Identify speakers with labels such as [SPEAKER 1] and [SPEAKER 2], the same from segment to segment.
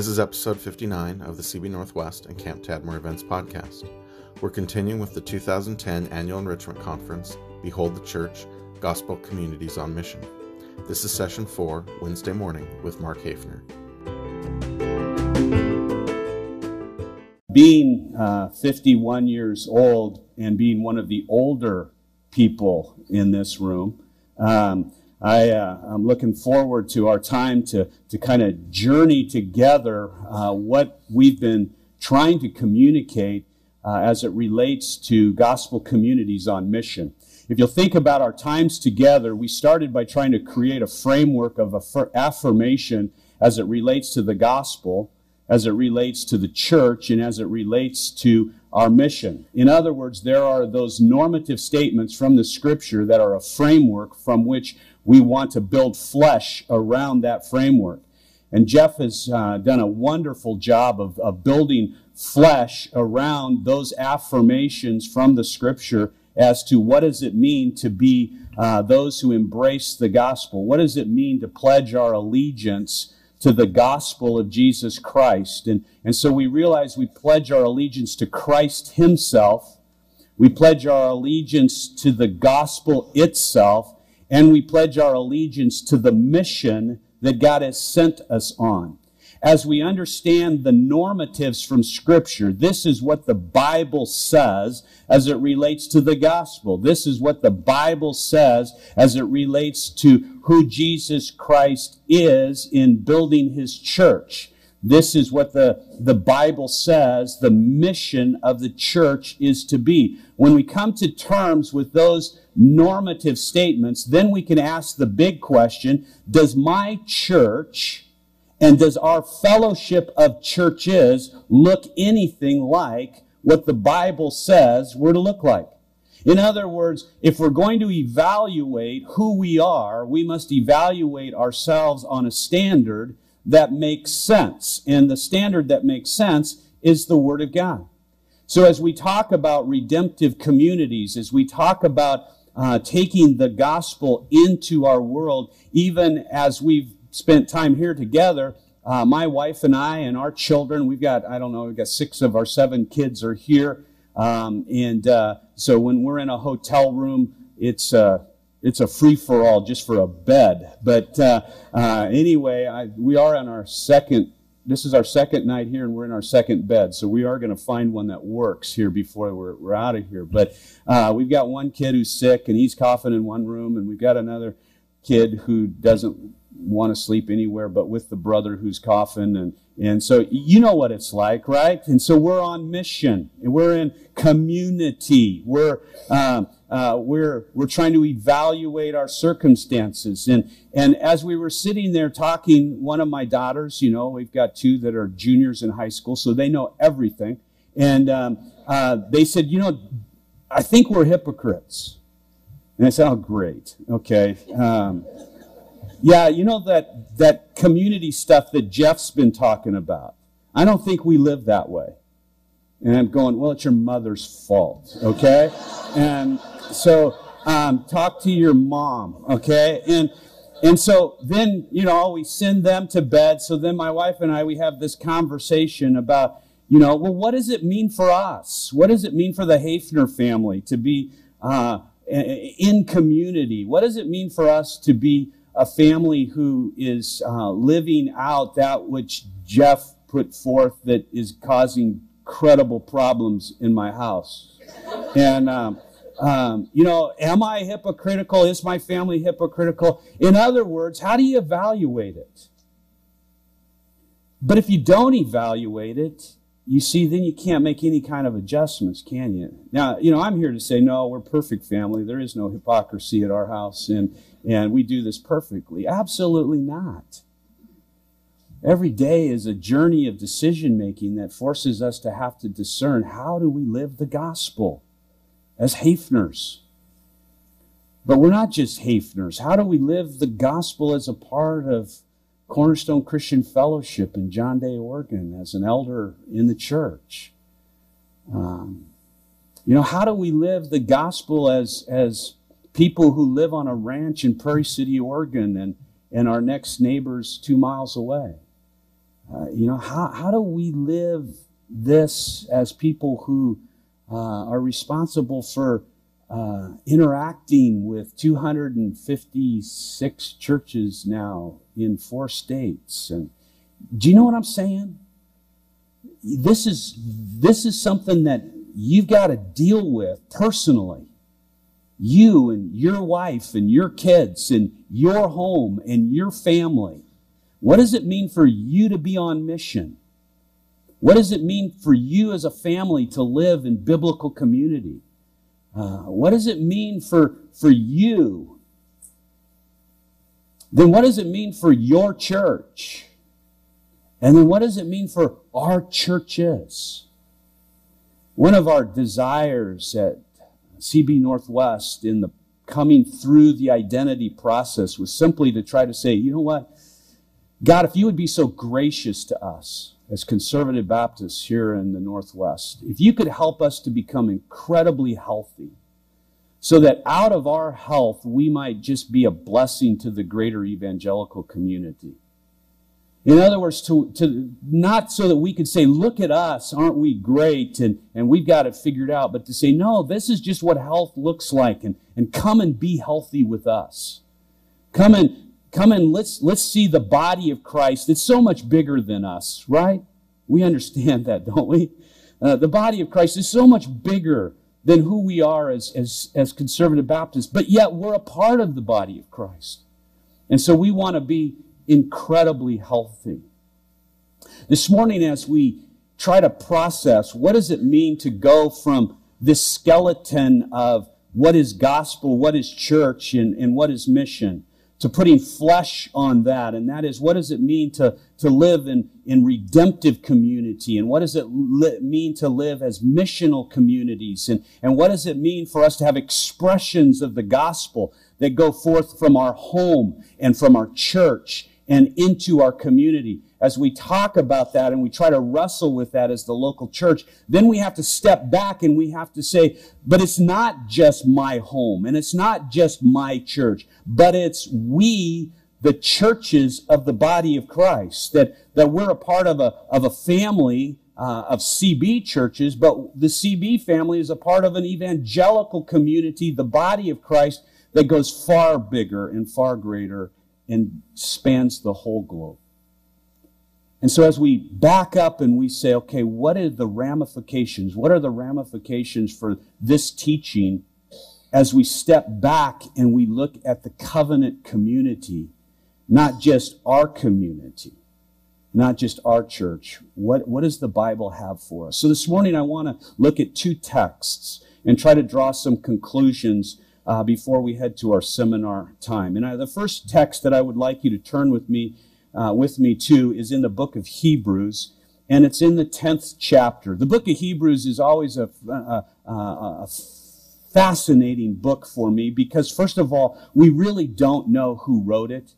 [SPEAKER 1] This is episode 59 of the CB Northwest and Camp Tadmor Events podcast. We're continuing with the 2010 Annual Enrichment Conference, Behold the Church Gospel Communities on Mission. This is session four, Wednesday morning, with Mark Hafner.
[SPEAKER 2] Being uh, 51 years old and being one of the older people in this room, um, I, uh, I'm looking forward to our time to, to kind of journey together uh, what we've been trying to communicate uh, as it relates to gospel communities on mission. If you'll think about our times together, we started by trying to create a framework of affirmation as it relates to the gospel, as it relates to the church, and as it relates to our mission. In other words, there are those normative statements from the scripture that are a framework from which we want to build flesh around that framework. And Jeff has uh, done a wonderful job of, of building flesh around those affirmations from the scripture as to what does it mean to be uh, those who embrace the gospel? What does it mean to pledge our allegiance to the gospel of Jesus Christ? And, and so we realize we pledge our allegiance to Christ himself. We pledge our allegiance to the gospel itself and we pledge our allegiance to the mission that God has sent us on. As we understand the normatives from Scripture, this is what the Bible says as it relates to the gospel. This is what the Bible says as it relates to who Jesus Christ is in building his church. This is what the, the Bible says the mission of the church is to be. When we come to terms with those normative statements, then we can ask the big question Does my church and does our fellowship of churches look anything like what the Bible says we're to look like? In other words, if we're going to evaluate who we are, we must evaluate ourselves on a standard that makes sense. And the standard that makes sense is the Word of God. So as we talk about redemptive communities, as we talk about uh, taking the gospel into our world, even as we've spent time here together, uh, my wife and I and our children, we've got, I don't know, we've got six of our seven kids are here. Um, and uh, so when we're in a hotel room, it's, uh, it's a free for all just for a bed. But uh, uh, anyway, I, we are on our second. This is our second night here, and we're in our second bed. So we are going to find one that works here before we're, we're out of here. But uh, we've got one kid who's sick, and he's coughing in one room, and we've got another kid who doesn't want to sleep anywhere but with the brother who's coughing and and so you know what it's like right? And so we're on mission. And we're in community. We're um, uh, we're we're trying to evaluate our circumstances. And and as we were sitting there talking one of my daughters you know we've got two that are juniors in high school so they know everything. And um, uh, they said you know i think we're hypocrites. And i said oh great. Okay. Um, yeah you know that that community stuff that jeff's been talking about i don't think we live that way and I'm going, well, it's your mother's fault, okay? And so um, talk to your mom, okay? And and so then, you know, we send them to bed. So then my wife and I, we have this conversation about, you know, well, what does it mean for us? What does it mean for the Hafner family to be uh, in community? What does it mean for us to be a family who is uh, living out that which Jeff put forth that is causing credible problems in my house? And, um, um, you know, am I hypocritical? Is my family hypocritical? In other words, how do you evaluate it? But if you don't evaluate it, you see, then you can't make any kind of adjustments, can you? Now, you know, I'm here to say, no, we're perfect family. There is no hypocrisy at our house, and, and we do this perfectly. Absolutely not. Every day is a journey of decision making that forces us to have to discern how do we live the gospel? as Hafners. But we're not just Hafners. How do we live the gospel as a part of Cornerstone Christian Fellowship in John Day, Oregon, as an elder in the church? Um, you know, how do we live the gospel as, as people who live on a ranch in Prairie City, Oregon, and, and our next neighbors two miles away? uh, you know, how, how do we live this as people who uh, are responsible for uh, interacting with 256 churches now in four states. And do you know what I'm saying? This is this is something that you've got to deal with personally. You and your wife and your kids and your home and your family. What does it mean for you to be on mission? What does it mean for you as a family to live in biblical community? Uh, what does it mean for, for you? Then what does it mean for your church? And then what does it mean for our churches? One of our desires at CB Northwest in the coming through the identity process was simply to try to say, you know what? God, if you would be so gracious to us, as conservative Baptists here in the Northwest, if you could help us to become incredibly healthy, so that out of our health we might just be a blessing to the greater evangelical community. In other words, to, to not so that we could say, look at us, aren't we great, and, and we've got it figured out, but to say, no, this is just what health looks like, and, and come and be healthy with us. Come and come and let's let's see the body of Christ. It's so much bigger than us, right? We understand that, don't we? Uh, the body of Christ is so much bigger than who we are as, as, as conservative Baptists, but yet we're a part of the body of Christ. And so we want to be incredibly healthy. This morning, as we try to process what does it mean to go from this skeleton of what is gospel, what is church, and, and what is mission, to putting flesh on that. And that is, what does it mean to, to live in, in redemptive community? And what does it li- mean to live as missional communities? And, and what does it mean for us to have expressions of the gospel that go forth from our home and from our church and into our community? as we talk about that and we try to wrestle with that as the local church, then we have to step back and we have to say, but it's not just my home and it's not just my church, but it's we, the churches of the body of Christ, that, that we're a part of a, of a family uh, of CB churches, but the CB family is a part of an evangelical community, the body of Christ, that goes far bigger and far greater and spans the whole globe. And so as we back up and we say, okay, what are the ramifications? What are the ramifications for this teaching as we step back and we look at the covenant community, not just our community, not just our church? What, what does the Bible have for us? So this morning I want to look at two texts and try to draw some conclusions uh, before we head to our seminar time. And I, the first text that I would like you to turn with me uh, with me too is in the book of Hebrews, and it's in the 10th chapter. The book of Hebrews is always a, a, a, a fascinating book for me because, first of all, we really don't know who wrote it.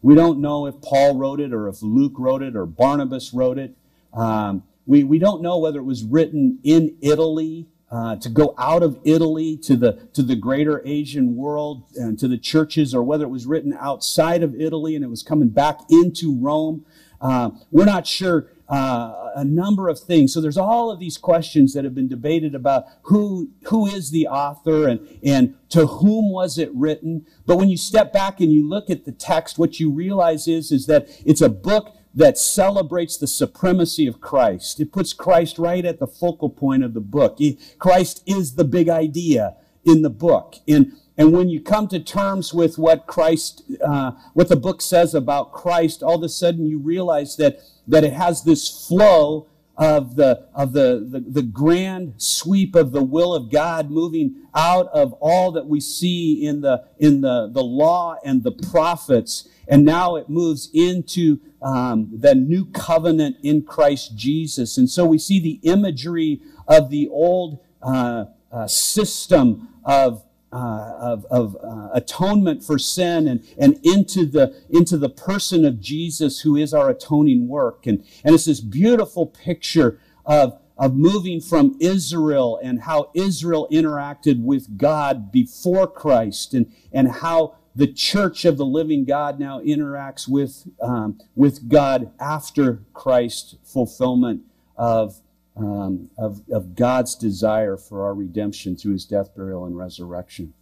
[SPEAKER 2] We don't know if Paul wrote it or if Luke wrote it or Barnabas wrote it. Um, we, we don't know whether it was written in Italy uh, to go out of Italy to the to the greater Asian world and to the churches, or whether it was written outside of Italy and it was coming back into Rome. Uh, we're not sure uh, a number of things. So there's all of these questions that have been debated about who who is the author and and to whom was it written. But when you step back and you look at the text, what you realize is is that it's a book that celebrates the supremacy of Christ. It puts Christ right at the focal point of the book. Christ is the big idea in the book. And, and when you come to terms with what Christ, uh, what the book says about Christ, all of a sudden you realize that, that it has this flow of the of the, the, the grand sweep of the will of God moving out of all that we see in the in the, the law and the prophets and now it moves into um, the new covenant in Christ Jesus. And so we see the imagery of the old uh, uh, system of uh, of, of uh, atonement for sin and, and into the into the person of Jesus who is our atoning work. And and it's this beautiful picture of of moving from Israel and how Israel interacted with God before Christ and and how the church of the living God now interacts with, um, with God after Christ's fulfillment of, um, of, of God's desire for our redemption through his death, burial, and resurrection.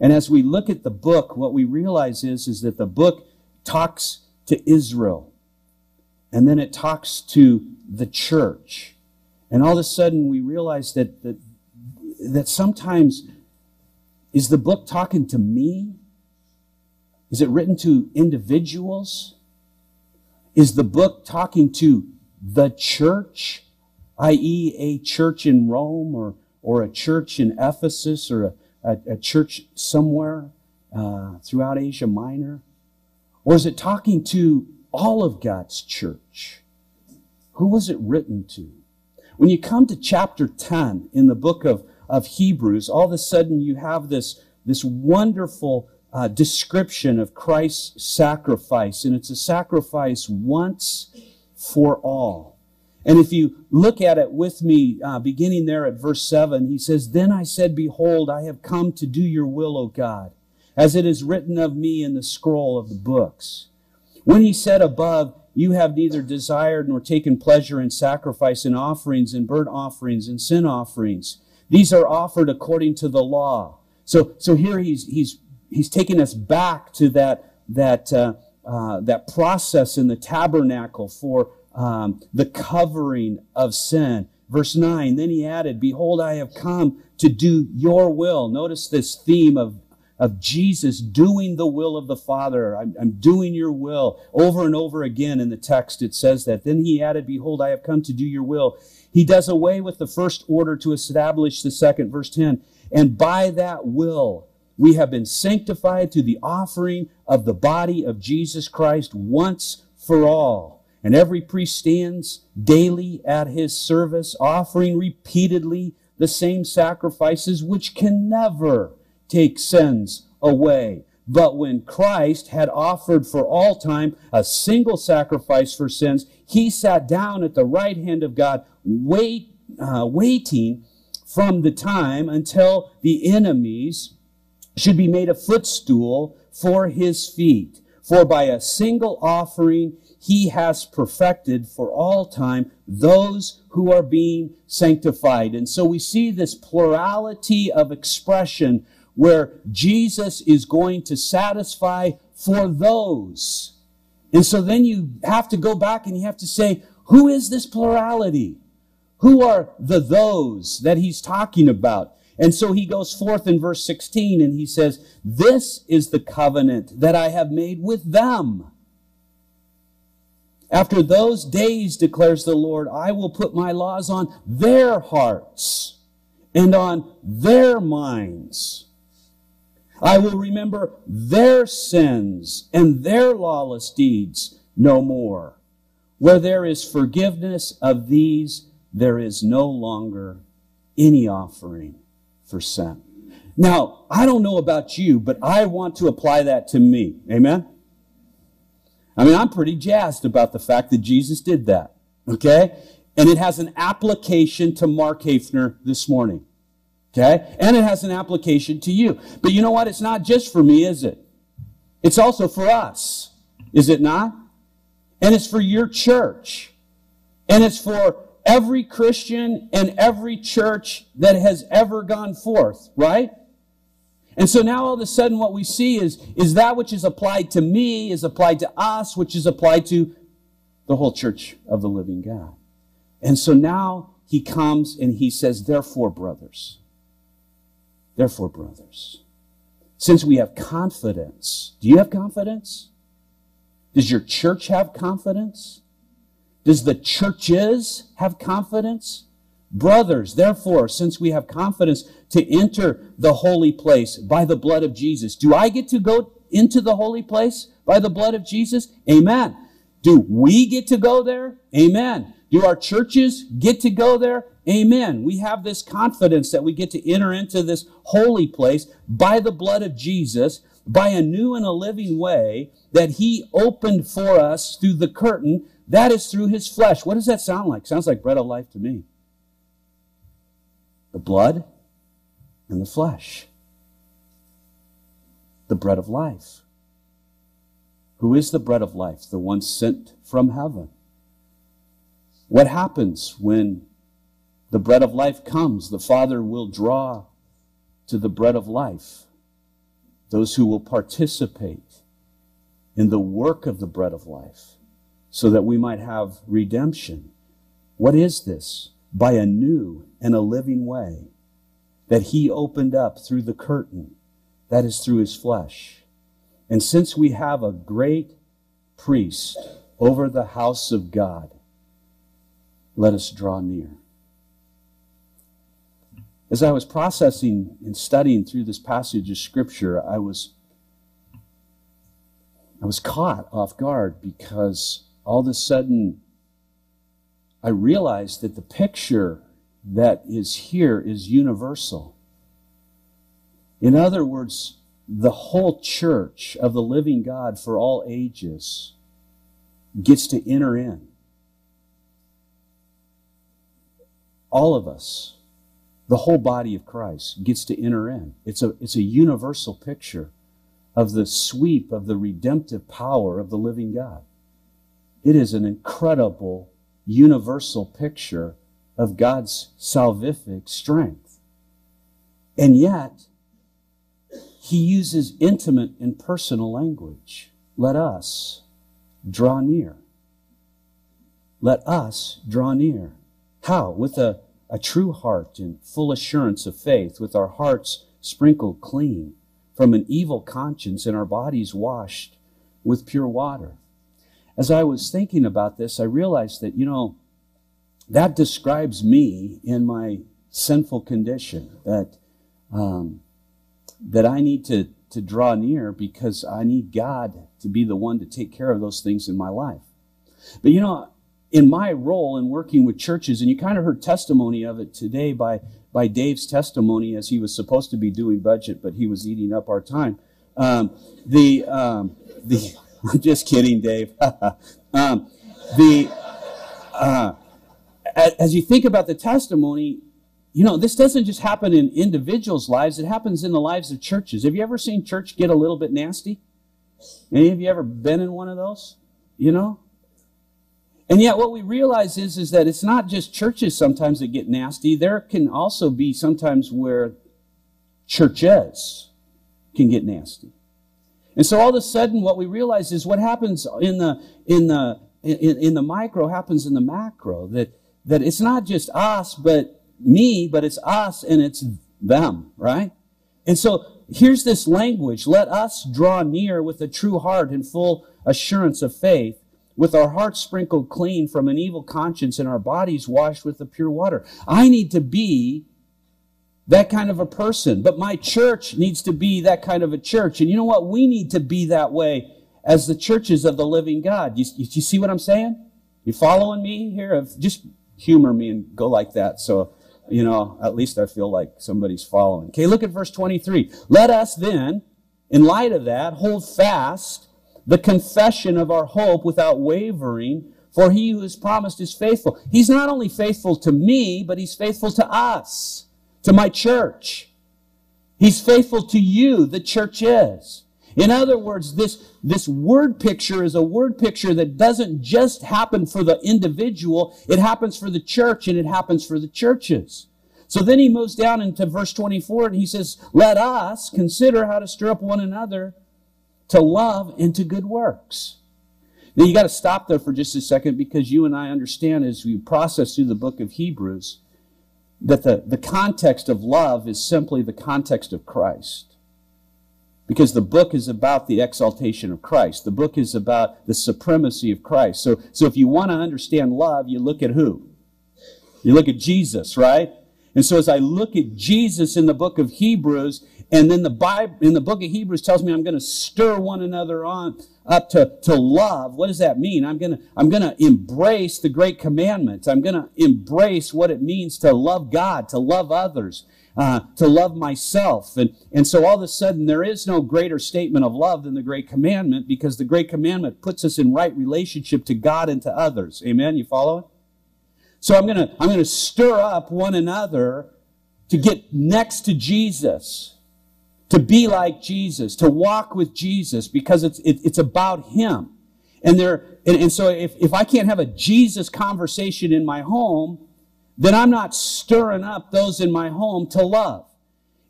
[SPEAKER 2] And as we look at the book, what we realize is, is that the book talks to Israel. And then it talks to the church. And all of a sudden we realize that, that, that sometimes is the book talking to me? Is it written to individuals? Is the book talking to the church, i.e., a church in Rome or, or a church in Ephesus or a, a, a church somewhere uh, throughout Asia Minor? Or is it talking to all of God's church? Who was it written to? When you come to chapter 10 in the book of, of Hebrews, all of a sudden you have this, this wonderful uh, description of Christ's sacrifice, and it's a sacrifice once for all. And if you look at it with me, uh, beginning there at verse 7, he says, Then I said, Behold, I have come to do your will, O God, as it is written of me in the scroll of the books. When he said above, You have neither desired nor taken pleasure in sacrifice and offerings and burnt offerings and sin offerings. These are offered according to the law. So, so here he's, he's he's taking us back to that, that, uh, uh, that process in the tabernacle for um, the covering of sin. Verse 9, then he added, Behold, I have come to do your will. Notice this theme of, of Jesus doing the will of the Father. I'm, I'm doing your will. Over and over again in the text it says that. Then he added, Behold, I have come to do your will. He does away with the first order to establish the second. Verse 10, and by that will, we have been sanctified through the offering of the body of Jesus Christ once for all. And every priest stands daily at his service, offering repeatedly the same sacrifices which can never take sins away. But when Christ had offered for all time a single sacrifice for sins, he sat down at the right hand of God, wait, uh, waiting from the time until the enemies should be made a footstool for his feet. For by a single offering he has perfected for all time those who are being sanctified. And so we see this plurality of expression where Jesus is going to satisfy for those. And so then you have to go back and you have to say, who is this plurality? Who are the those that he's talking about? And so he goes forth in verse 16 and he says, This is the covenant that I have made with them. After those days, declares the Lord, I will put my laws on their hearts and on their minds. I will remember their sins and their lawless deeds no more. Where there is forgiveness of these, there is no longer any offering for sin. Now, I don't know about you, but I want to apply that to me. Amen? I mean, I'm pretty jazzed about the fact that Jesus did that. Okay? And it has an application to Mark Hafner this morning. Okay? And it has an application to you. But you know what? It's not just for me, is it? It's also for us. Is it not? And it's for your church. And it's for every Christian and every church that has ever gone forth, right? And so now all of a sudden what we see is, is that which is applied to me is applied to us, which is applied to the whole church of the living God. And so now he comes and he says, therefore, brothers, therefore, brothers, since we have confidence, do you have confidence? Does your church have confidence? Does the churches have confidence? Brothers, therefore, since we have confidence to enter the holy place by the blood of Jesus, do I get to go into the holy place by the blood of Jesus? Amen. Do we get to go there? Amen. Do our churches get to go there? Amen. We have this confidence that we get to enter into this holy place by the blood of Jesus, by a new and a living way that He opened for us through the curtain that is through his flesh. What does that sound like? Sounds like bread of life to me. The blood and the flesh. the bread of life. Who is the bread of life? The one sent from heaven. What happens when the bread of life comes? The Father will draw to the bread of life those who will participate in the work of the bread of life so that we might have redemption. What is this? By a new and a living way that he opened up through the curtain, that is through his flesh. And since we have a great priest over the house of God, let us draw near. As I was processing and studying through this passage of scripture, I was I was caught off guard because all of a sudden I realized that the picture that is here is universal. In other words, the whole church of the living God for all ages gets to enter in. All of us, the whole body of Christ, gets to enter in. It's a, it's a universal picture of the sweep of the redemptive power of the living God. It is an incredible universal picture of God's salvific strength. And yet, he uses intimate and personal language. Let us draw near. Let us draw near. How? With a, a true heart and full assurance of faith, with our hearts sprinkled clean from an evil conscience and our bodies washed with pure water. As I was thinking about this, I realized that, you know, that describes me in my sinful condition, that um, that I need to, to draw near because I need God to be the one to take care of those things in my life. But you know, in my role in working with churches, and you kind of heard testimony of it today by, by Dave's testimony as he was supposed to be doing budget, but he was eating up our time. Um, the, um, the, Just kidding, Dave. um, the, uh, as you think about the testimony, you know, this doesn't just happen in individuals' lives, it happens in the lives of churches. Have you ever seen church get a little bit nasty? Any of you ever been in one of those? You know? And yet what we realize is, is that it's not just churches sometimes that get nasty. There can also be sometimes where churches can get nasty. And so all of a sudden what we realize is what happens in the in the in, in the micro happens in the macro. That that it's not just us, but me, but it's us and it's them, right? And so here's this language. Let us draw near with a true heart and full assurance of faith, with our hearts sprinkled clean from an evil conscience and our bodies washed with the pure water. I need to be that kind of a person, but my church needs to be that kind of a church. And you know what? We need to be that way as the churches of the living God. You, you, see what I'm saying? You following me here? Just humor me and go like that. So you know, at least I feel like somebody's following. Okay, look at verse 23. Let us then, in light of that, hold fast the confession of our hope without wavering, for he who has promised is faithful. He's not only faithful to me, but he's faithful to us, to my church. He's faithful to you, the church is. In other words, this, this word picture is a word picture that doesn't just happen for the individual, it happens for the church and it happens for the churches. So then he moves down into verse 24 and he says, Let us consider how to stir up one another to love and to good works. Now you got to stop there for just a second because you and I understand as we process through the book of Hebrews that the, the context of love is simply the context of Christ because the book is about the exaltation of Christ. The book is about the supremacy of Christ. So, so if you want to understand love, you look at who? You look at Jesus, right? And so as I look at Jesus in the book of Hebrews, and then the Bible in the book of Hebrews tells me I'm going to stir one another on up to, to love. What does that mean? I'm going to I'm going to embrace the great commandments. I'm going to embrace what it means to love God, to love others, uh, to love myself. And, and so all of a sudden, there is no greater statement of love than the Great Commandment because the Great Commandment puts us in right relationship to God and to others. Amen? You follow? So I'm going to, I'm going to stir up one another to get next to Jesus. to be like Jesus, to walk with Jesus because it's, it, it's about Him. And there, and, and so if, if I can't have a Jesus conversation in my home, then I'm not stirring up those in my home to love.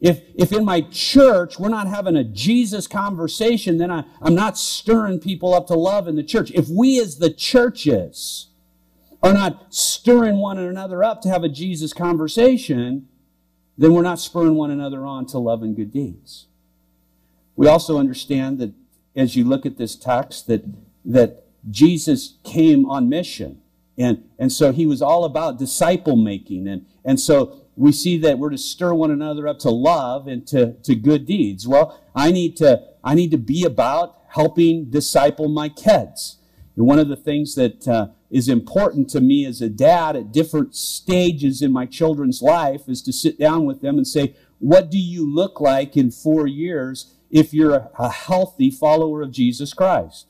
[SPEAKER 2] If, if in my church we're not having a Jesus conversation, then I, I'm not stirring people up to love in the church. If we as the churches are not stirring one another up to have a Jesus conversation, then we're not spurring one another on to love and good deeds. We also understand that as you look at this text, that, that Jesus came on mission. And, and so he was all about disciple making. And, and so we see that we're to stir one another up to love and to, to good deeds. Well, I need to, I need to be about helping disciple my kids. And one of the things that uh, is important to me as a dad at different stages in my children's life is to sit down with them and say, what do you look like in four years if you're a healthy follower of Jesus Christ?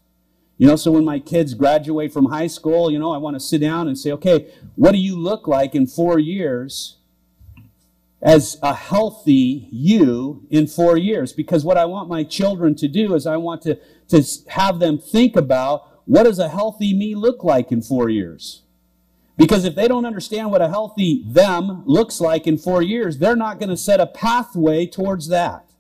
[SPEAKER 2] You know, so when my kids graduate from high school, you know, I want to sit down and say, okay, what do you look like in four years as a healthy you in four years? Because what I want my children to do is I want to, to have them think about what does a healthy me look like in four years? Because if they don't understand what a healthy them looks like in four years, they're not going to set a pathway towards that.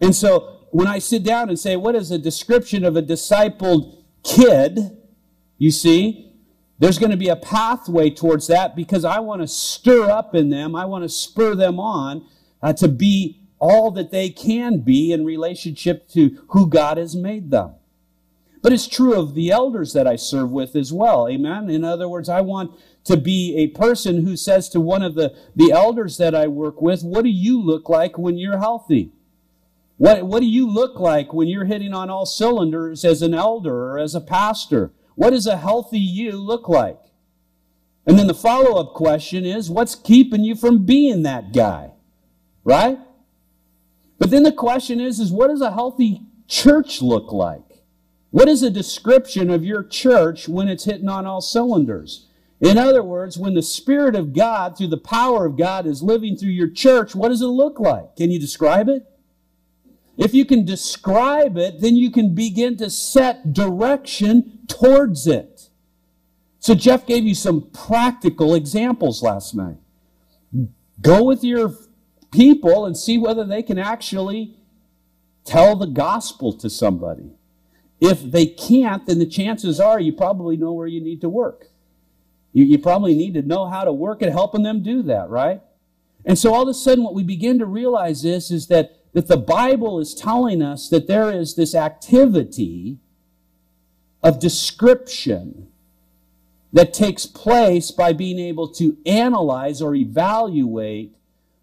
[SPEAKER 2] And so when I sit down and say, what is a description of a discipled kid? You see, there's going to be a pathway towards that because I want to stir up in them, I want to spur them on uh, to be all that they can be in relationship to who God has made them. But it's true of the elders that I serve with as well. Amen. In other words, I want to be a person who says to one of the, the elders that I work with, What do you look like when you're healthy? What, what do you look like when you're hitting on all cylinders as an elder or as a pastor? What does a healthy you look like? And then the follow up question is what's keeping you from being that guy? Right? But then the question is, is what does a healthy church look like? What is a description of your church when it's hitting on all cylinders? In other words, when the Spirit of God, through the power of God, is living through your church, what does it look like? Can you describe it? If you can describe it, then you can begin to set direction towards it. So Jeff gave you some practical examples last night. Go with your people and see whether they can actually tell the gospel to somebody. If they can't, then the chances are you probably know where you need to work. You, you probably need to know how to work at helping them do that, right? And so all of a sudden what we begin to realize is, is that that the Bible is telling us that there is this activity of description that takes place by being able to analyze or evaluate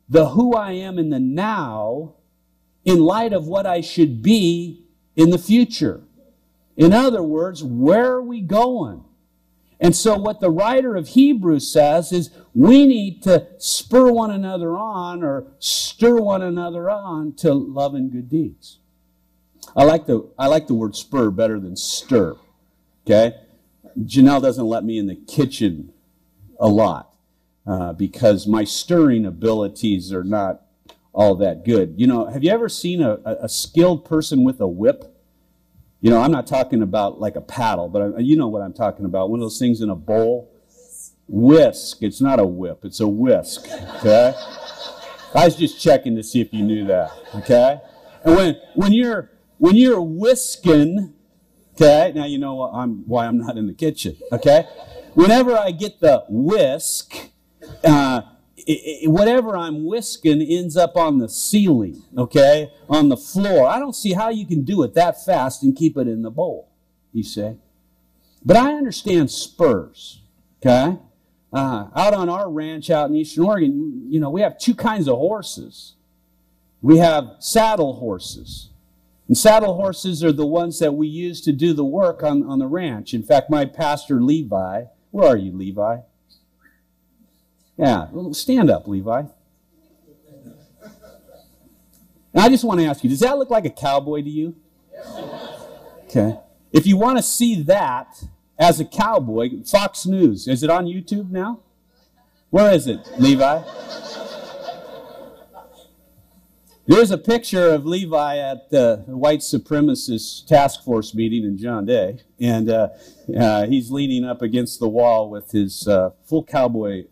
[SPEAKER 2] the who I am in the now in light of what I should be in the future. In other words, where are we going? And so, what the writer of Hebrews says is we need to spur one another on or stir one another on to love and good deeds. I like the, I like the word spur better than stir. Okay? Janelle doesn't let me in the kitchen a lot uh, because my stirring abilities are not all that good. You know, have you ever seen a, a skilled person with a whip? You know, I'm not talking about like a paddle, but I, you know what I'm talking about. One of those things in a bowl. Whisk. It's not a whip. It's a whisk. Okay. I was just checking to see if you knew that. Okay. And when when you're when you're whisking, okay. Now you know I'm why I'm not in the kitchen. Okay. Whenever I get the whisk, uh, it, whatever I'm whisking ends up on the ceiling, okay, on the floor. I don't see how you can do it that fast and keep it in the bowl, you say. But I understand spurs, okay? Uh, out on our ranch out in Eastern Oregon, you know, we have two kinds of horses. We have saddle horses. And saddle horses are the ones that we use to do the work on, on the ranch. In fact, my pastor, Levi, where are you, Levi? Yeah, stand up, Levi. And I just want to ask you, does that look like a cowboy to you? Okay. If you want to see that as a cowboy, Fox News, is it on YouTube now? Where is it, Levi? There's a picture of Levi at the white supremacist task force meeting in John Day, and uh, uh, he's leaning up against the wall with his uh, full cowboy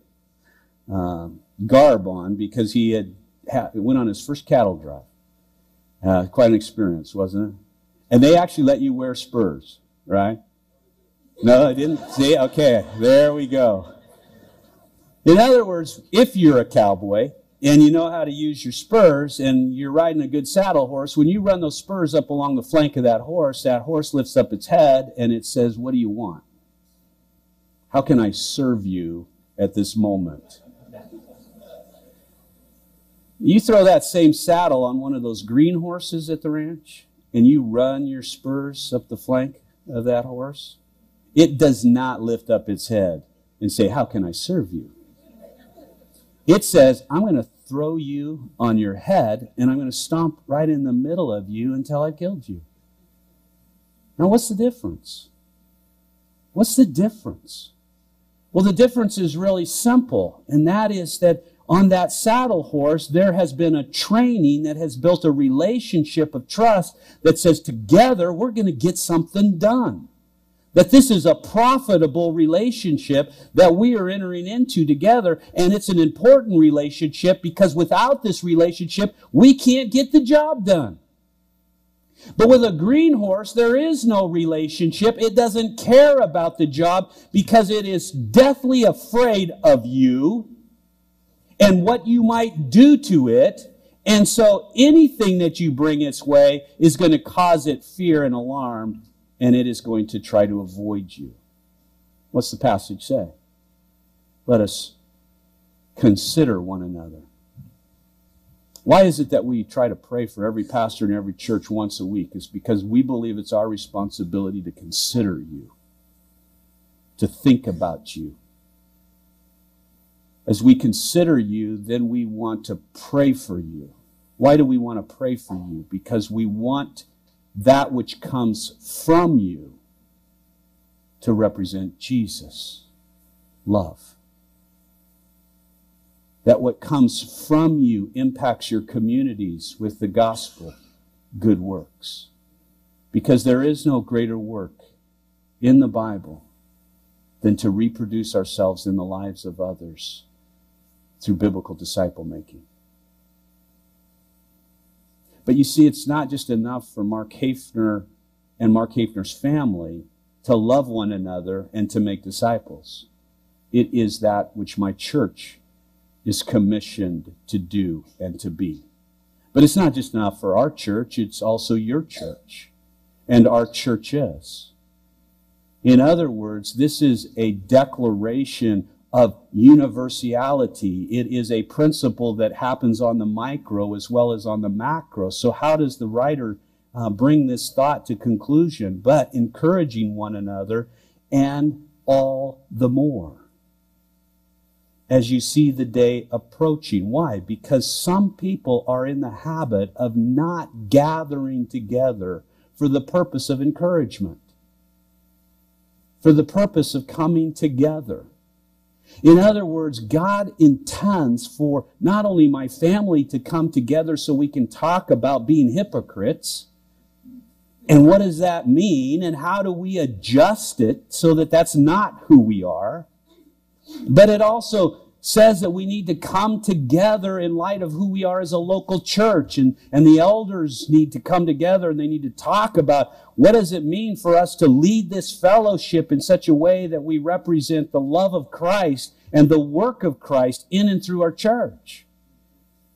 [SPEAKER 2] um, garb on because he had ha- went on his first cattle drive. Uh, quite an experience, wasn't it? And they actually let you wear spurs, right? No, I didn't. See, okay, there we go. In other words, if you're a cowboy and you know how to use your spurs and you're riding a good saddle horse, when you run those spurs up along the flank of that horse, that horse lifts up its head and it says, What do you want? How can I serve you at this moment? You throw that same saddle on one of those green horses at the ranch and you run your spurs up the flank of that horse, it does not lift up its head and say, How can I serve you? It says, I'm going to throw you on your head and I'm going to stomp right in the middle of you until I've killed you. Now, what's the difference? What's the difference? Well, the difference is really simple, and that is that on that saddle horse, there has been a training that has built a relationship of trust that says together we're going to get something done. That this is a profitable relationship that we are entering into together. And it's an important relationship because without this relationship, we can't get the job done. But with a green horse, there is no relationship. It doesn't care about the job because it is deathly afraid of you and what you might do to it. And so anything that you bring its way is going to cause it fear and alarm, and it is going to try to avoid you. What's the passage say? Let us consider one another. Why is it that we try to pray for every pastor in every church once a week? Is because we believe it's our responsibility to consider you, to think about you, as we consider you, then we want to pray for you. Why do we want to pray for you? Because we want that which comes from you to represent Jesus, love. That what comes from you impacts your communities with the gospel, good works. Because there is no greater work in the Bible than to reproduce ourselves in the lives of others through biblical disciple making. But you see, it's not just enough for Mark Hafner and Mark Hafner's family to love one another and to make disciples. It is that which my church is commissioned to do and to be. But it's not just enough for our church, it's also your church and our churches. In other words, this is a declaration of universality. It is a principle that happens on the micro as well as on the macro. So, how does the writer uh, bring this thought to conclusion? But encouraging one another and all the more as you see the day approaching. Why? Because some people are in the habit of not gathering together for the purpose of encouragement, for the purpose of coming together. In other words, God intends for not only my family to come together so we can talk about being hypocrites, and what does that mean, and how do we adjust it so that that's not who we are, but it also says that we need to come together in light of who we are as a local church and, and the elders need to come together and they need to talk about what does it mean for us to lead this fellowship in such a way that we represent the love of Christ and the work of Christ in and through our church.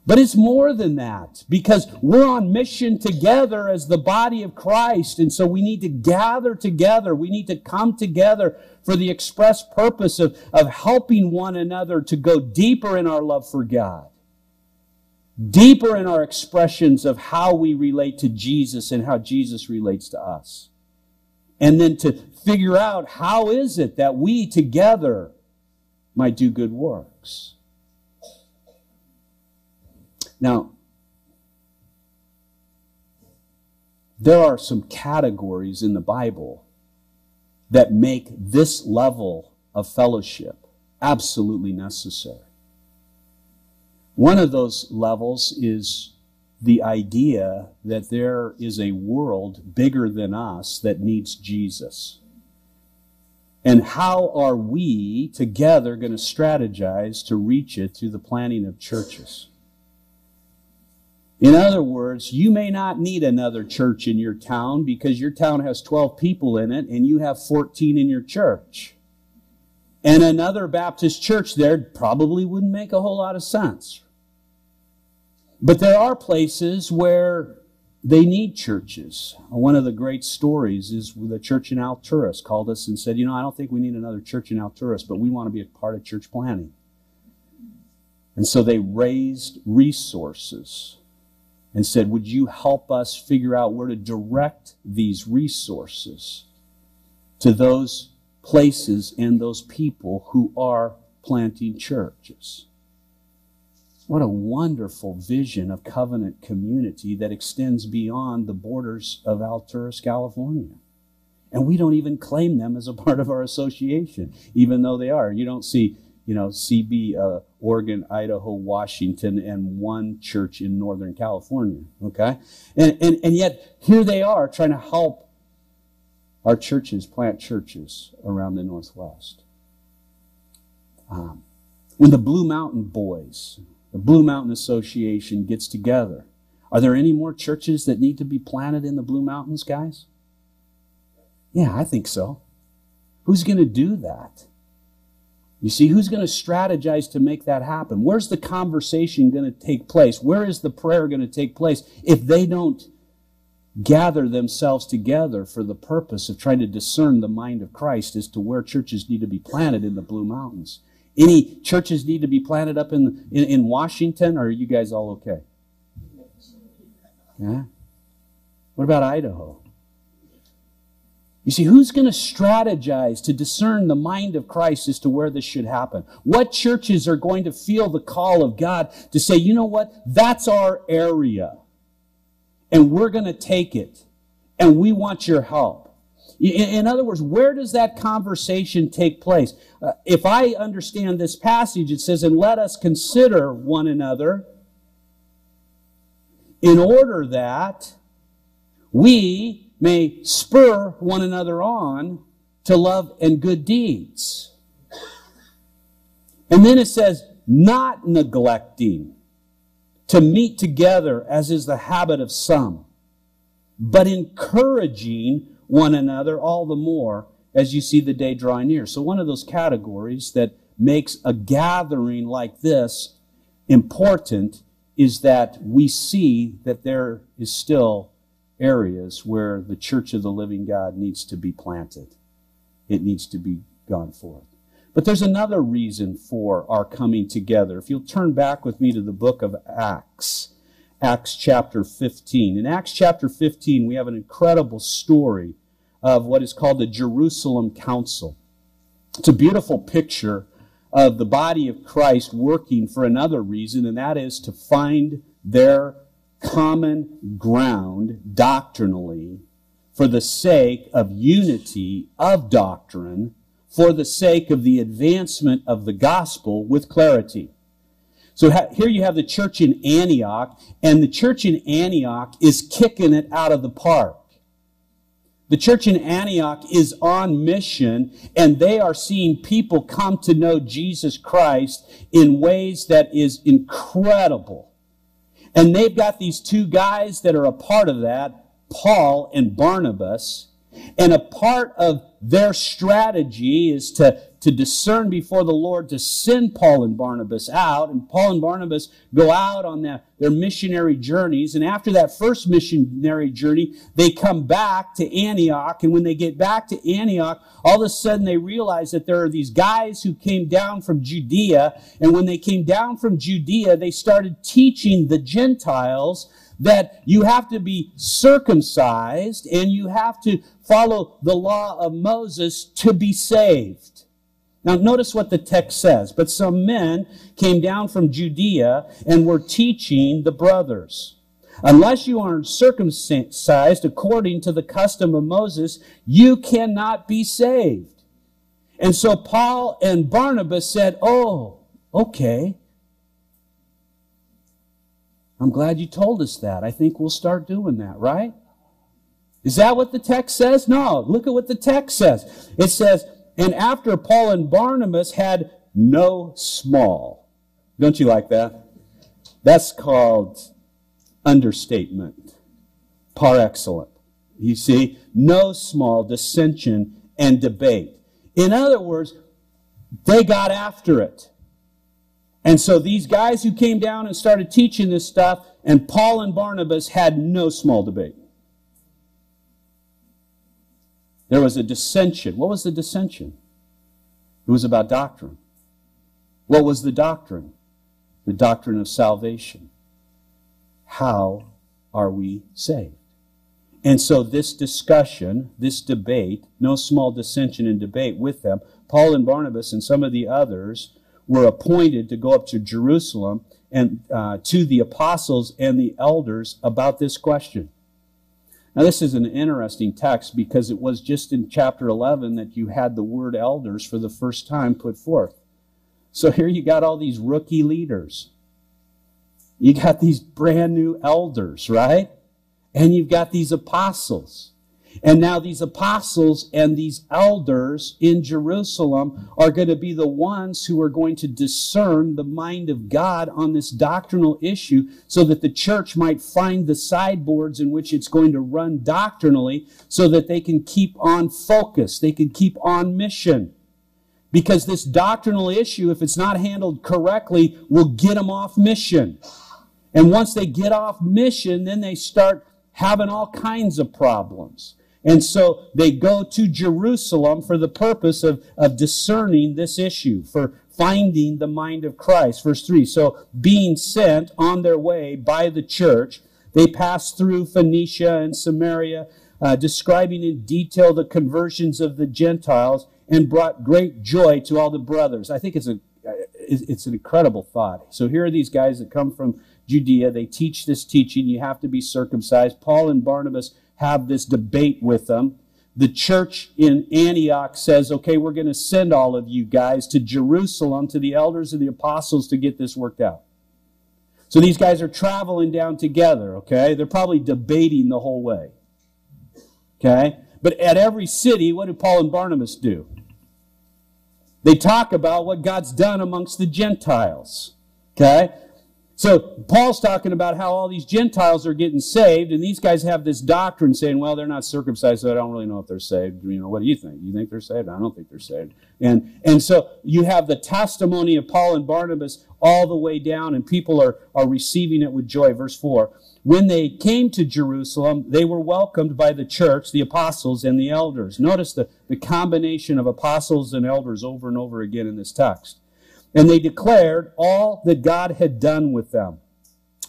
[SPEAKER 2] But it's more than that because we're on mission together as the body of Christ. And so we need to gather together. We need to come together for the express purpose of, of helping one another to go deeper in our love for God, deeper in our expressions of how we relate to Jesus and how Jesus relates to us. And then to figure out how is it that we together might do good works. Now, there are some categories in the Bible that make this level of fellowship absolutely necessary. One of those levels is the idea that there is a world bigger than us that needs Jesus. And how are we together going to strategize to reach it through the planning of churches? In other words, you may not need another church in your town because your town has 12 people in it and you have 14 in your church. And another Baptist church there probably wouldn't make a whole lot of sense. But there are places where they need churches. One of the great stories is the church in Alturas called us and said, You know, I don't think we need another church in Alturas, but we want to be a part of church planting. And so they raised resources and said, Would you help us figure out where to direct these resources to those places and those people who are planting churches? What a wonderful vision of covenant community that extends beyond the borders of Alturas, California. And we don't even claim them as a part of our association, even though they are. You don't see, you know, CB, uh, Oregon, Idaho, Washington, and one church in Northern California. Okay? And, and, and yet, here they are trying to help our churches plant churches around the Northwest. Um, when the Blue Mountain Boys, the Blue Mountain Association gets together. Are there any more churches that need to be planted in the Blue Mountains, guys? Yeah, I think so. Who's going to do that? You see, who's going to strategize to make that happen? Where's the conversation going to take place? Where is the prayer going to take place if they don't gather themselves together for the purpose of trying to discern the mind of Christ as to where churches need to be planted in the Blue Mountains? Any churches need to be planted up in, in, in Washington, or are you guys all okay? Yeah? What about Idaho? You see, who's going to strategize to discern the mind of Christ as to where this should happen? What churches are going to feel the call of God to say, you know what? That's our area. And we're going to take it. And we want your help. In other words, where does that conversation take place? Uh, if I understand this passage, it says, and let us consider one another in order that we may spur one another on to love and good deeds. And then it says, not neglecting to meet together as is the habit of some, but encouraging one another all the more as you see the day drawing near. So, one of those categories that makes a gathering like this important is that we see that there is still areas where the church of the living God needs to be planted. It needs to be gone forth. But there's another reason for our coming together. If you'll turn back with me to the book of Acts, Acts chapter 15. In Acts chapter 15, we have an incredible story of what is called the Jerusalem Council. It's a beautiful picture of the body of Christ working for another reason, and that is to find their common ground doctrinally for the sake of unity of doctrine, for the sake of the advancement of the gospel with clarity. So here you have the church in Antioch, and the church in Antioch is kicking it out of the park. The church in Antioch is on mission and they are seeing people come to know Jesus Christ in ways that is incredible. And they've got these two guys that are a part of that, Paul and Barnabas. And a part of their strategy is to to discern before the Lord to send Paul and Barnabas out. And Paul and Barnabas go out on their, their missionary journeys. And after that first missionary journey, they come back to Antioch. And when they get back to Antioch, all of a sudden they realize that there are these guys who came down from Judea. And when they came down from Judea, they started teaching the Gentiles that you have to be circumcised and you have to follow the law of Moses to be saved. Now, notice what the text says. But some men came down from Judea and were teaching the brothers. Unless you are circumcised according to the custom of Moses, you cannot be saved. And so Paul and Barnabas said, Oh, okay. I'm glad you told us that. I think we'll start doing that, right? Is that what the text says? No, look at what the text says. It says, and after Paul and Barnabas had no small. Don't you like that? That's called understatement, par excellence. You see, no small dissension and debate. In other words, they got after it. And so these guys who came down and started teaching this stuff, and Paul and Barnabas had no small debate. There was a dissension. What was the dissension? It was about doctrine. What was the doctrine? The doctrine of salvation. How are we saved? And so this discussion, this debate, no small dissension and debate with them, Paul and Barnabas and some of the others were appointed to go up to Jerusalem and uh, to the apostles and the elders about this question. Now, this is an interesting text because it was just in chapter 11 that you had the word elders for the first time put forth. So here you got all these rookie leaders. You got these brand new elders, right? And you've got these apostles. And now these apostles and these elders in Jerusalem are going to be the ones who are going to discern the mind of God on this doctrinal issue so that the church might find the sideboards in which it's going to run doctrinally so that they can keep on focus. They can keep on mission. Because this doctrinal issue, if it's not handled correctly, will get them off mission. And once they get off mission, then they start having all kinds of problems. And so they go to Jerusalem for the purpose of, of discerning this issue, for finding the mind of Christ. Verse 3 So, being sent on their way by the church, they passed through Phoenicia and Samaria, uh, describing in detail the conversions of the Gentiles, and brought great joy to all the brothers. I think it's a it's an incredible thought. So here are these guys that come from Judea. They teach this teaching. You have to be circumcised. Paul and Barnabas have this debate with them. The church in Antioch says, okay, we're going to send all of you guys to Jerusalem, to the elders and the apostles to get this worked out. So these guys are traveling down together, okay? They're probably debating the whole way. Okay? But at every city, what do Paul and Barnabas do? They talk about what God's done amongst the Gentiles. Okay? So Paul's talking about how all these Gentiles are getting saved, and these guys have this doctrine saying, well, they're not circumcised, so I don't really know if they're saved. You know, what do you think? You think they're saved? I don't think they're saved. And, and so you have the testimony of Paul and Barnabas all the way down, and people are, are receiving it with joy. Verse 4. When they came to Jerusalem, they were welcomed by the church, the apostles, and the elders. Notice the, the combination of apostles and elders over and over again in this text and they declared all that God had done with them.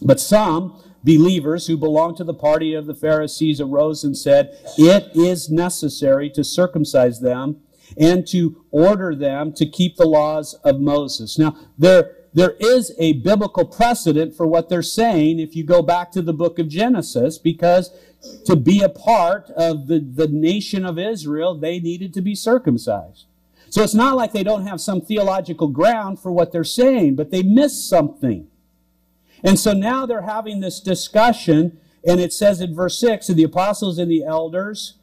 [SPEAKER 2] But some believers who belonged to the party of the Pharisees arose and said, It is necessary to circumcise them and to order them to keep the laws of Moses. Now, there, there is a biblical precedent for what they're saying if you go back to the book of Genesis, because to be a part of the, the nation of Israel, they needed to be circumcised. So it's not like they don't have some theological ground for what they're saying, but they miss something. And so now they're having this discussion, and it says in verse 6 and the apostles and the elders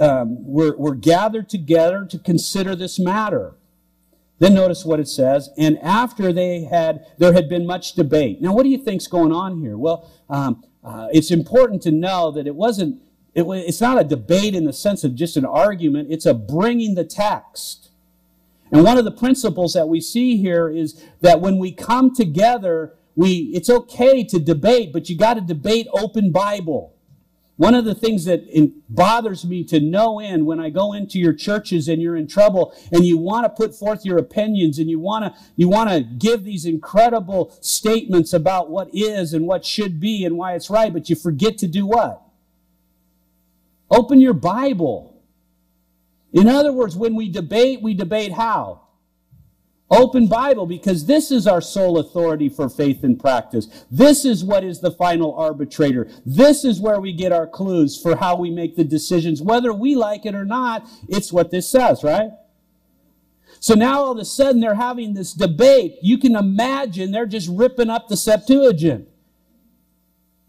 [SPEAKER 2] um, were, were gathered together to consider this matter. Then notice what it says. And after they had, there had been much debate. Now, what do you think's going on here? Well, um, uh, it's important to know that it wasn't it, it's not a debate in the sense of just an argument, it's a bringing the text. And one of the principles that we see here is that when we come together, we, it's okay to debate, but you got to debate open Bible. One of the things that bothers me to no end when I go into your churches and you're in trouble and you want to put forth your opinions and you want to you want to give these incredible statements about what is and what should be and why it's right, but you forget to do what? Open your Bible. In other words, when we debate, we debate how? Open Bible, because this is our sole authority for faith and practice. This is what is the final arbitrator. This is where we get our clues for how we make the decisions. Whether we like it or not, it's what this says, right? So now all of a sudden they're having this debate. You can imagine they're just ripping up the Septuagint.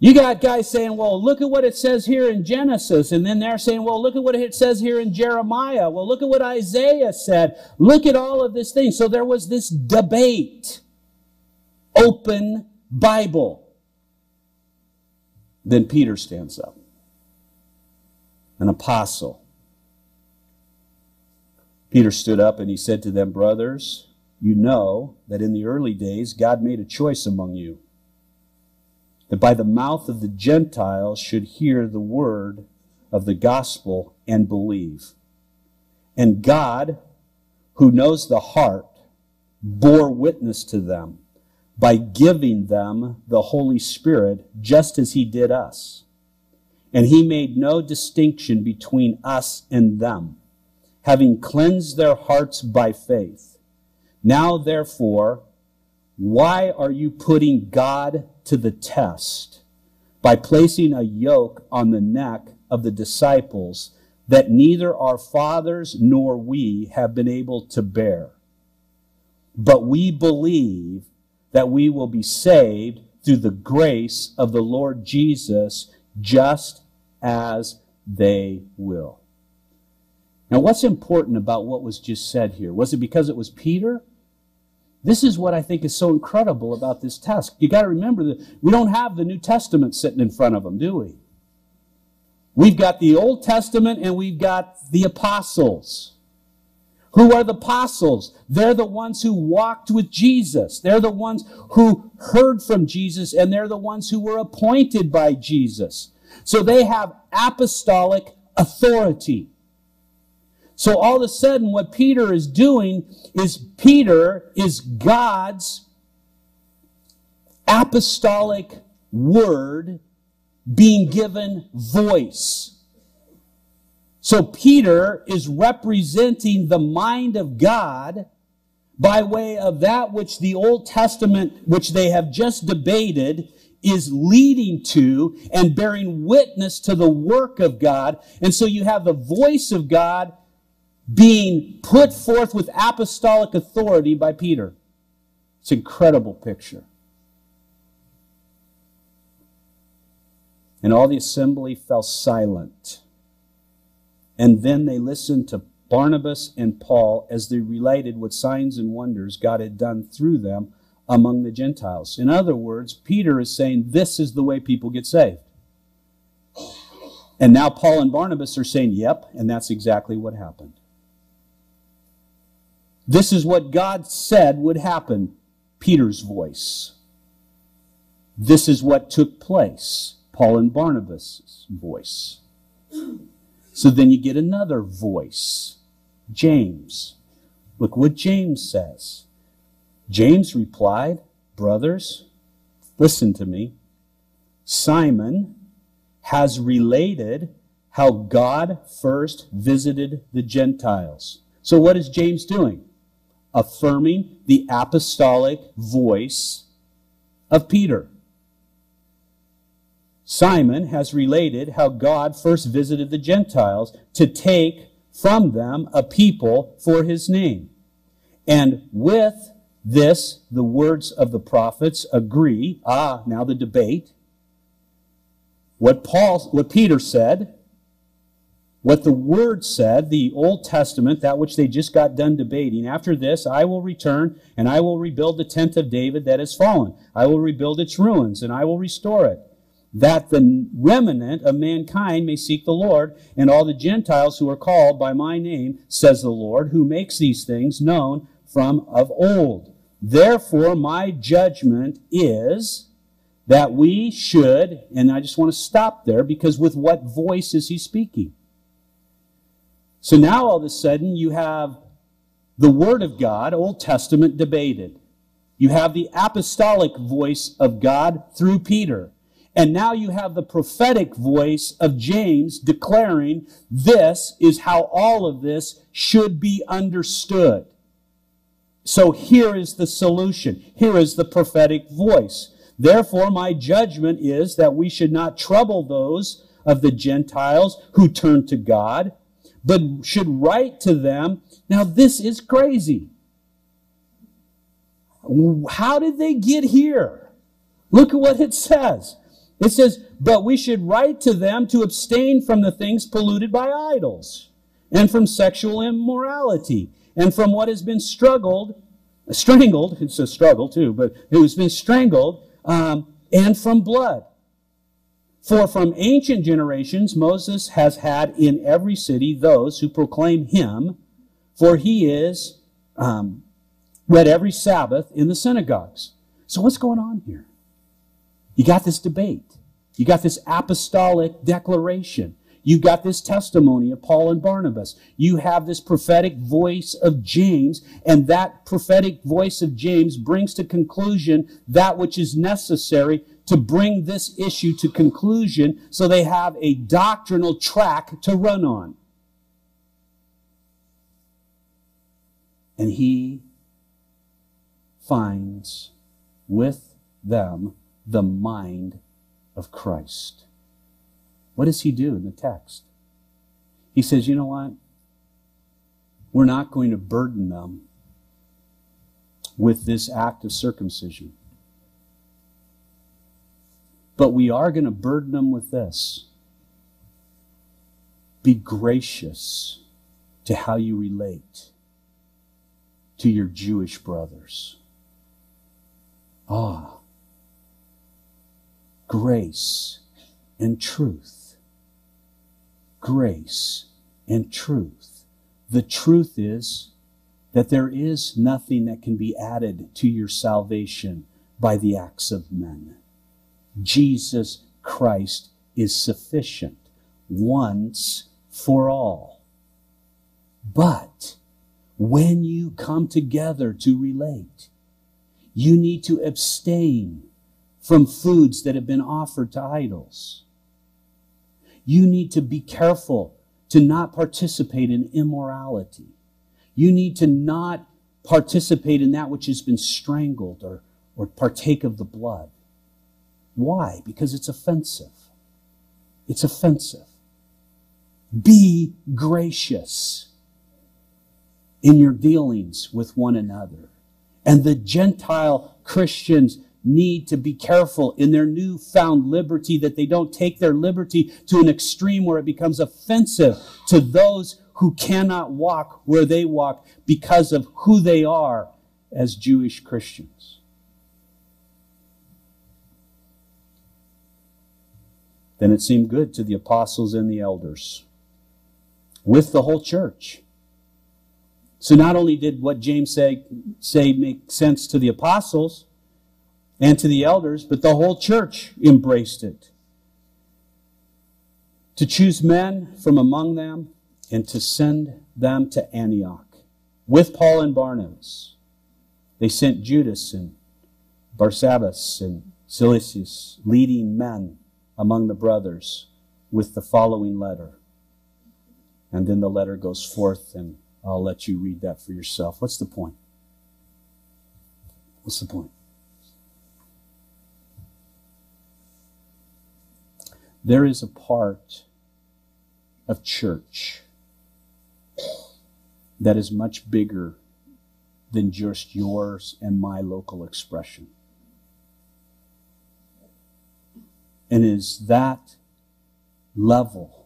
[SPEAKER 2] You got guys saying, well, look at what it says here in Genesis. And then they're saying, well, look at what it says here in Jeremiah. Well, look at what Isaiah said. Look at all of this thing. So there was this debate. Open Bible. Then Peter stands up, an apostle. Peter stood up and he said to them, Brothers, you know that in the early days God made a choice among you that by the mouth of the Gentiles should hear the word of the gospel and believe. And God, who knows the heart, bore witness to them by giving them the Holy Spirit just as he did us. And he made no distinction between us and them, having cleansed their hearts by faith. Now, therefore, why are you putting God to the test by placing a yoke on the neck of the disciples that neither our fathers nor we have been able to bear? But we believe that we will be saved through the grace of the Lord Jesus just as they will. Now, what's important about what was just said here? Was it because it was Peter? This is what I think is so incredible about this task. You got to remember that we don't have the New Testament sitting in front of them, do we? We've got the Old Testament and we've got the apostles. Who are the apostles? They're the ones who walked with Jesus. They're the ones who heard from Jesus and they're the ones who were appointed by Jesus. So they have apostolic authority. So all of a sudden, what Peter is doing is Peter is God's apostolic word being given voice. So Peter is representing the mind of God by way of that which the Old Testament, which they have just debated, is leading to and bearing witness to the work of God. And so you have the voice of God being put forth with apostolic authority by Peter. It's an incredible picture. And all the assembly fell silent. And then they listened to Barnabas and Paul as they related what signs and wonders God had done through them among the Gentiles. In other words, Peter is saying this is the way people get saved. And now Paul and Barnabas are saying, yep, and that's exactly what happened. This is what God said would happen. Peter's voice. This is what took place. Paul and Barnabas' voice. So then you get another voice. James. Look what James says. James replied, Brothers, listen to me. Simon has related how God first visited the Gentiles. So what is James doing? Affirming the apostolic voice of Peter. Simon has related how God first visited the Gentiles to take from them a people for his name. And with this, the words of the prophets agree. Ah, now the debate. What Paul, what Peter said, what the Word said, the Old Testament, that which they just got done debating. After this, I will return and I will rebuild the tent of David that has fallen. I will rebuild its ruins and I will restore it. That the remnant of mankind may seek the Lord and all the Gentiles who are called by my name, says the Lord, who makes these things known from of old. Therefore, my judgment is that we should, and I just want to stop there because with what voice is he speaking? So now all of a sudden you have the Word of God, Old Testament, debated. You have the apostolic voice of God through Peter. And now you have the prophetic voice of James declaring this is how all of this should be understood. So here is the solution. Here is the prophetic voice. Therefore, my judgment is that we should not trouble those of the Gentiles who turn to God but should write to them. Now, this is crazy. How did they get here? Look at what it says. It says, but we should write to them to abstain from the things polluted by idols and from sexual immorality and from what has been struggled, strangled, it's a struggle too, but it has been strangled, um, and from blood. For from ancient generations, Moses has had in every city those who proclaim him, for he is um, read every Sabbath in the synagogues. So what's going on here? You got this debate. You got this apostolic declaration. You got this testimony of Paul and Barnabas. You have this prophetic voice of James, and that prophetic voice of James brings to conclusion that which is necessary to bring this issue to conclusion so they have a doctrinal track to run on. And he finds with them the mind of Christ. What does he do in the text? He says, you know what? We're not going to burden them with this act of circumcision. But we are going to burden them with this. Be gracious to how you relate to your Jewish brothers. Ah, grace and truth. Grace and truth. The truth is that there is nothing that can be added to your salvation by the acts of men. Jesus Christ is sufficient once for all. But when you come together to relate, you need to abstain from foods that have been offered to idols. You need to be careful to not participate in immorality. You need to not participate in that which has been strangled or, or partake of the blood. Why? Because it's offensive. It's offensive. Be gracious in your dealings with one another. And the Gentile Christians need to be careful in their newfound liberty that they don't take their liberty to an extreme where it becomes offensive to those who cannot walk where they walk because of who they are as Jewish Christians. Then it seemed good to the apostles and the elders with the whole church so not only did what James say, say make sense to the apostles and to the elders, but the whole church embraced it. To choose men from among them and to send them to Antioch with Paul and Barnabas. They sent Judas and Barsabbas and Silas, leading men among the brothers, with the following letter. And then the letter goes forth and I'll let you read that for yourself. What's the point? What's the point? There is a part of church that is much bigger than just yours and my local expression. And is that level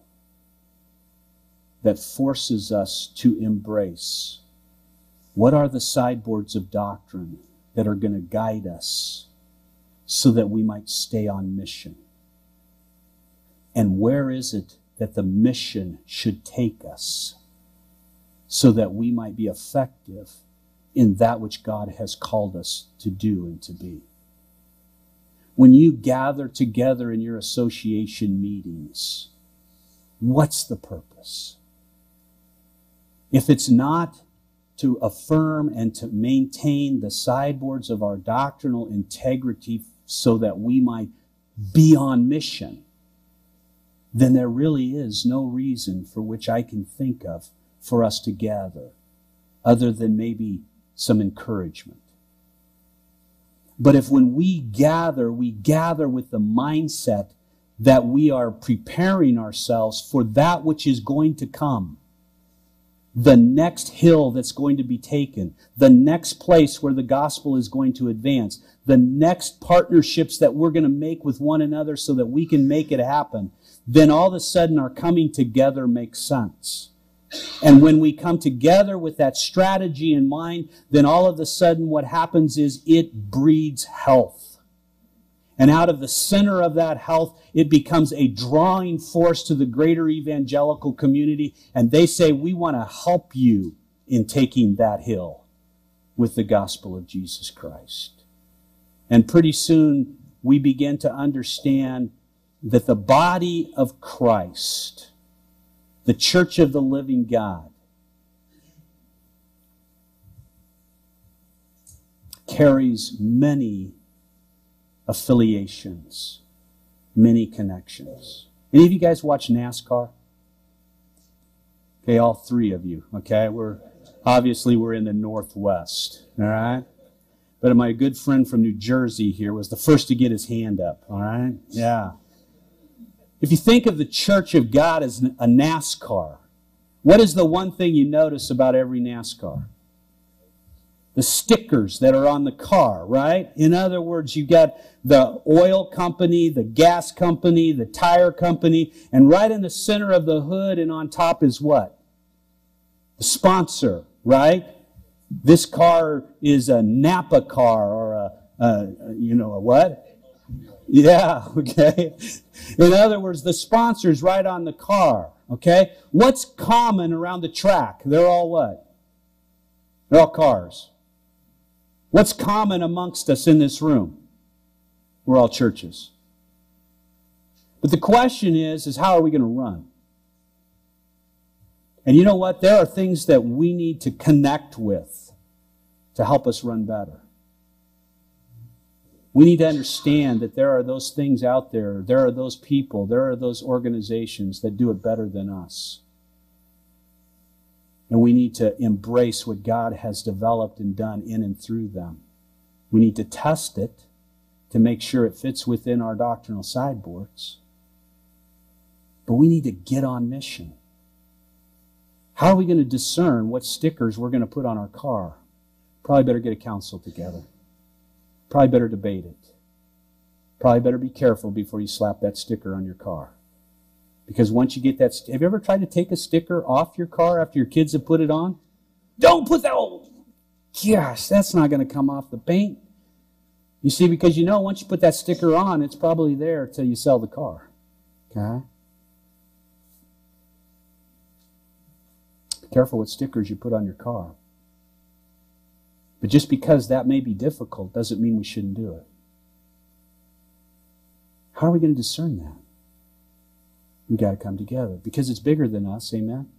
[SPEAKER 2] that forces us to embrace what are the sideboards of doctrine that are going to guide us so that we might stay on mission? And where is it that the mission should take us so that we might be effective in that which God has called us to do and to be? When you gather together in your association meetings, what's the purpose? If it's not to affirm and to maintain the sideboards of our doctrinal integrity so that we might be on mission, then there really is no reason for which I can think of for us to gather other than maybe some encouragement. But if when we gather, we gather with the mindset that we are preparing ourselves for that which is going to come, the next hill that's going to be taken, the next place where the gospel is going to advance, the next partnerships that we're going to make with one another so that we can make it happen, then all of a sudden our coming together makes sense. And when we come together with that strategy in mind, then all of a sudden what happens is it breeds health. And out of the center of that health, it becomes a drawing force to the greater evangelical community. And they say, we want to help you in taking that hill with the gospel of Jesus Christ. And pretty soon we begin to understand that the body of Christ, the church of the living God, carries many affiliations, many connections. Any of you guys watch NASCAR? Okay, all three of you. Okay, we're obviously we're in the Northwest. All right. But my good friend from New Jersey here was the first to get his hand up. All right. Yeah. If you think of the Church of God as a NASCAR, what is the one thing you notice about every NASCAR? the stickers that are on the car, right? In other words, you've got the oil company, the gas company, the tire company, and right in the center of the hood and on top is what? The sponsor, right? This car is a Napa car or a, a you know, a what? Yeah, okay. In other words, the sponsor's right on the car, okay? What's common around the track? They're all what? They're all cars. What's common amongst us in this room? We're all churches. But the question is, is how are we going to run? And you know what? There are things that we need to connect with to help us run better. We need to understand that there are those things out there, there are those people, there are those organizations that do it better than us. And we need to embrace what God has developed and done in and through them. We need to test it to make sure it fits within our doctrinal sideboards. But we need to get on mission. How are we going to discern what stickers we're going to put on our car? Probably better get a council together. Probably better debate it. Probably better be careful before you slap that sticker on your car. Because once you get that, have you ever tried to take a sticker off your car after your kids have put it on? Don't put that, oh, gosh, that's not going to come off the paint. You see, because you know once you put that sticker on, it's probably there till you sell the car. Okay? Be careful what stickers you put on your car. But just because that may be difficult doesn't mean we shouldn't do it. How are we going to discern that? We got to come together because it's bigger than us, amen?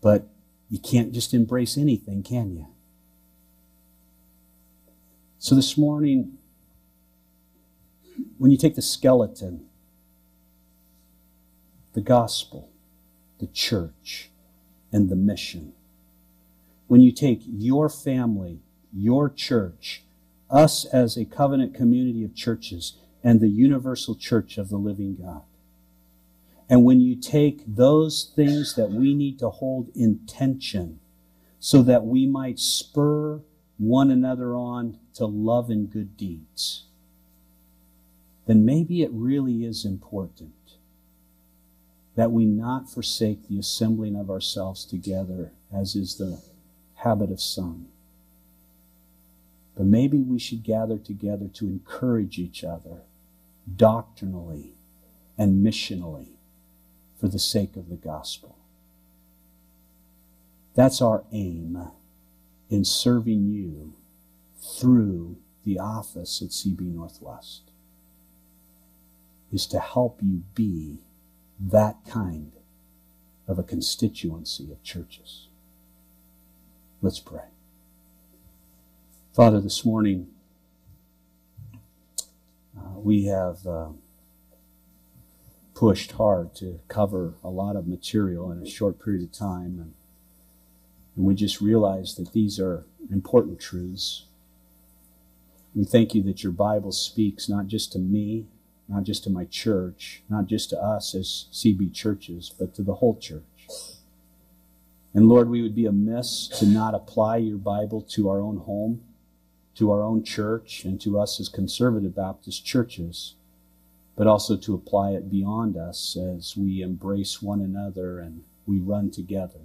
[SPEAKER 2] But you can't just embrace anything, can you? So this morning, when you take the skeleton, the gospel, the church, and the mission, when you take your family, your church, us as a covenant community of churches, and the universal church of the living God, and when you take those things that we need to hold in tension so that we might spur one another on to love and good deeds, then maybe it really is important that we not forsake the assembling of ourselves together, as is the habit of some. But maybe we should gather together to encourage each other doctrinally and missionally for the sake of the gospel. That's our aim in serving you through the office at CB Northwest is to help you be that kind of a constituency of churches. Let's pray. Father, this morning uh, we have. Uh, pushed hard to cover a lot of material in a short period of time. And, and we just realized that these are important truths. We thank you that your Bible speaks not just to me, not just to my church, not just to us as CB churches, but to the whole church. And Lord, we would be amiss to not apply your Bible to our own home, to our own church, and to us as conservative Baptist churches, but also to apply it beyond us as we embrace one another and we run together.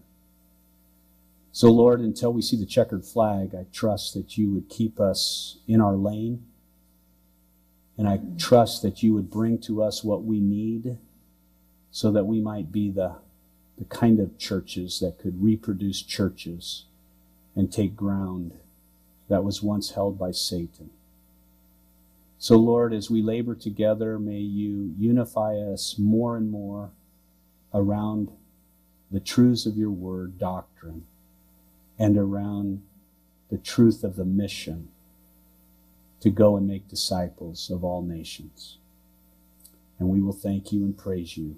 [SPEAKER 2] So, Lord, until we see the checkered flag, I trust that you would keep us in our lane. And I trust that you would bring to us what we need so that we might be the, the kind of churches that could reproduce churches and take ground that was once held by Satan. So, Lord, as we labor together, may you unify us more and more around the truths of your word, doctrine and around the truth of the mission to go and make disciples of all nations. And we will thank you and praise you.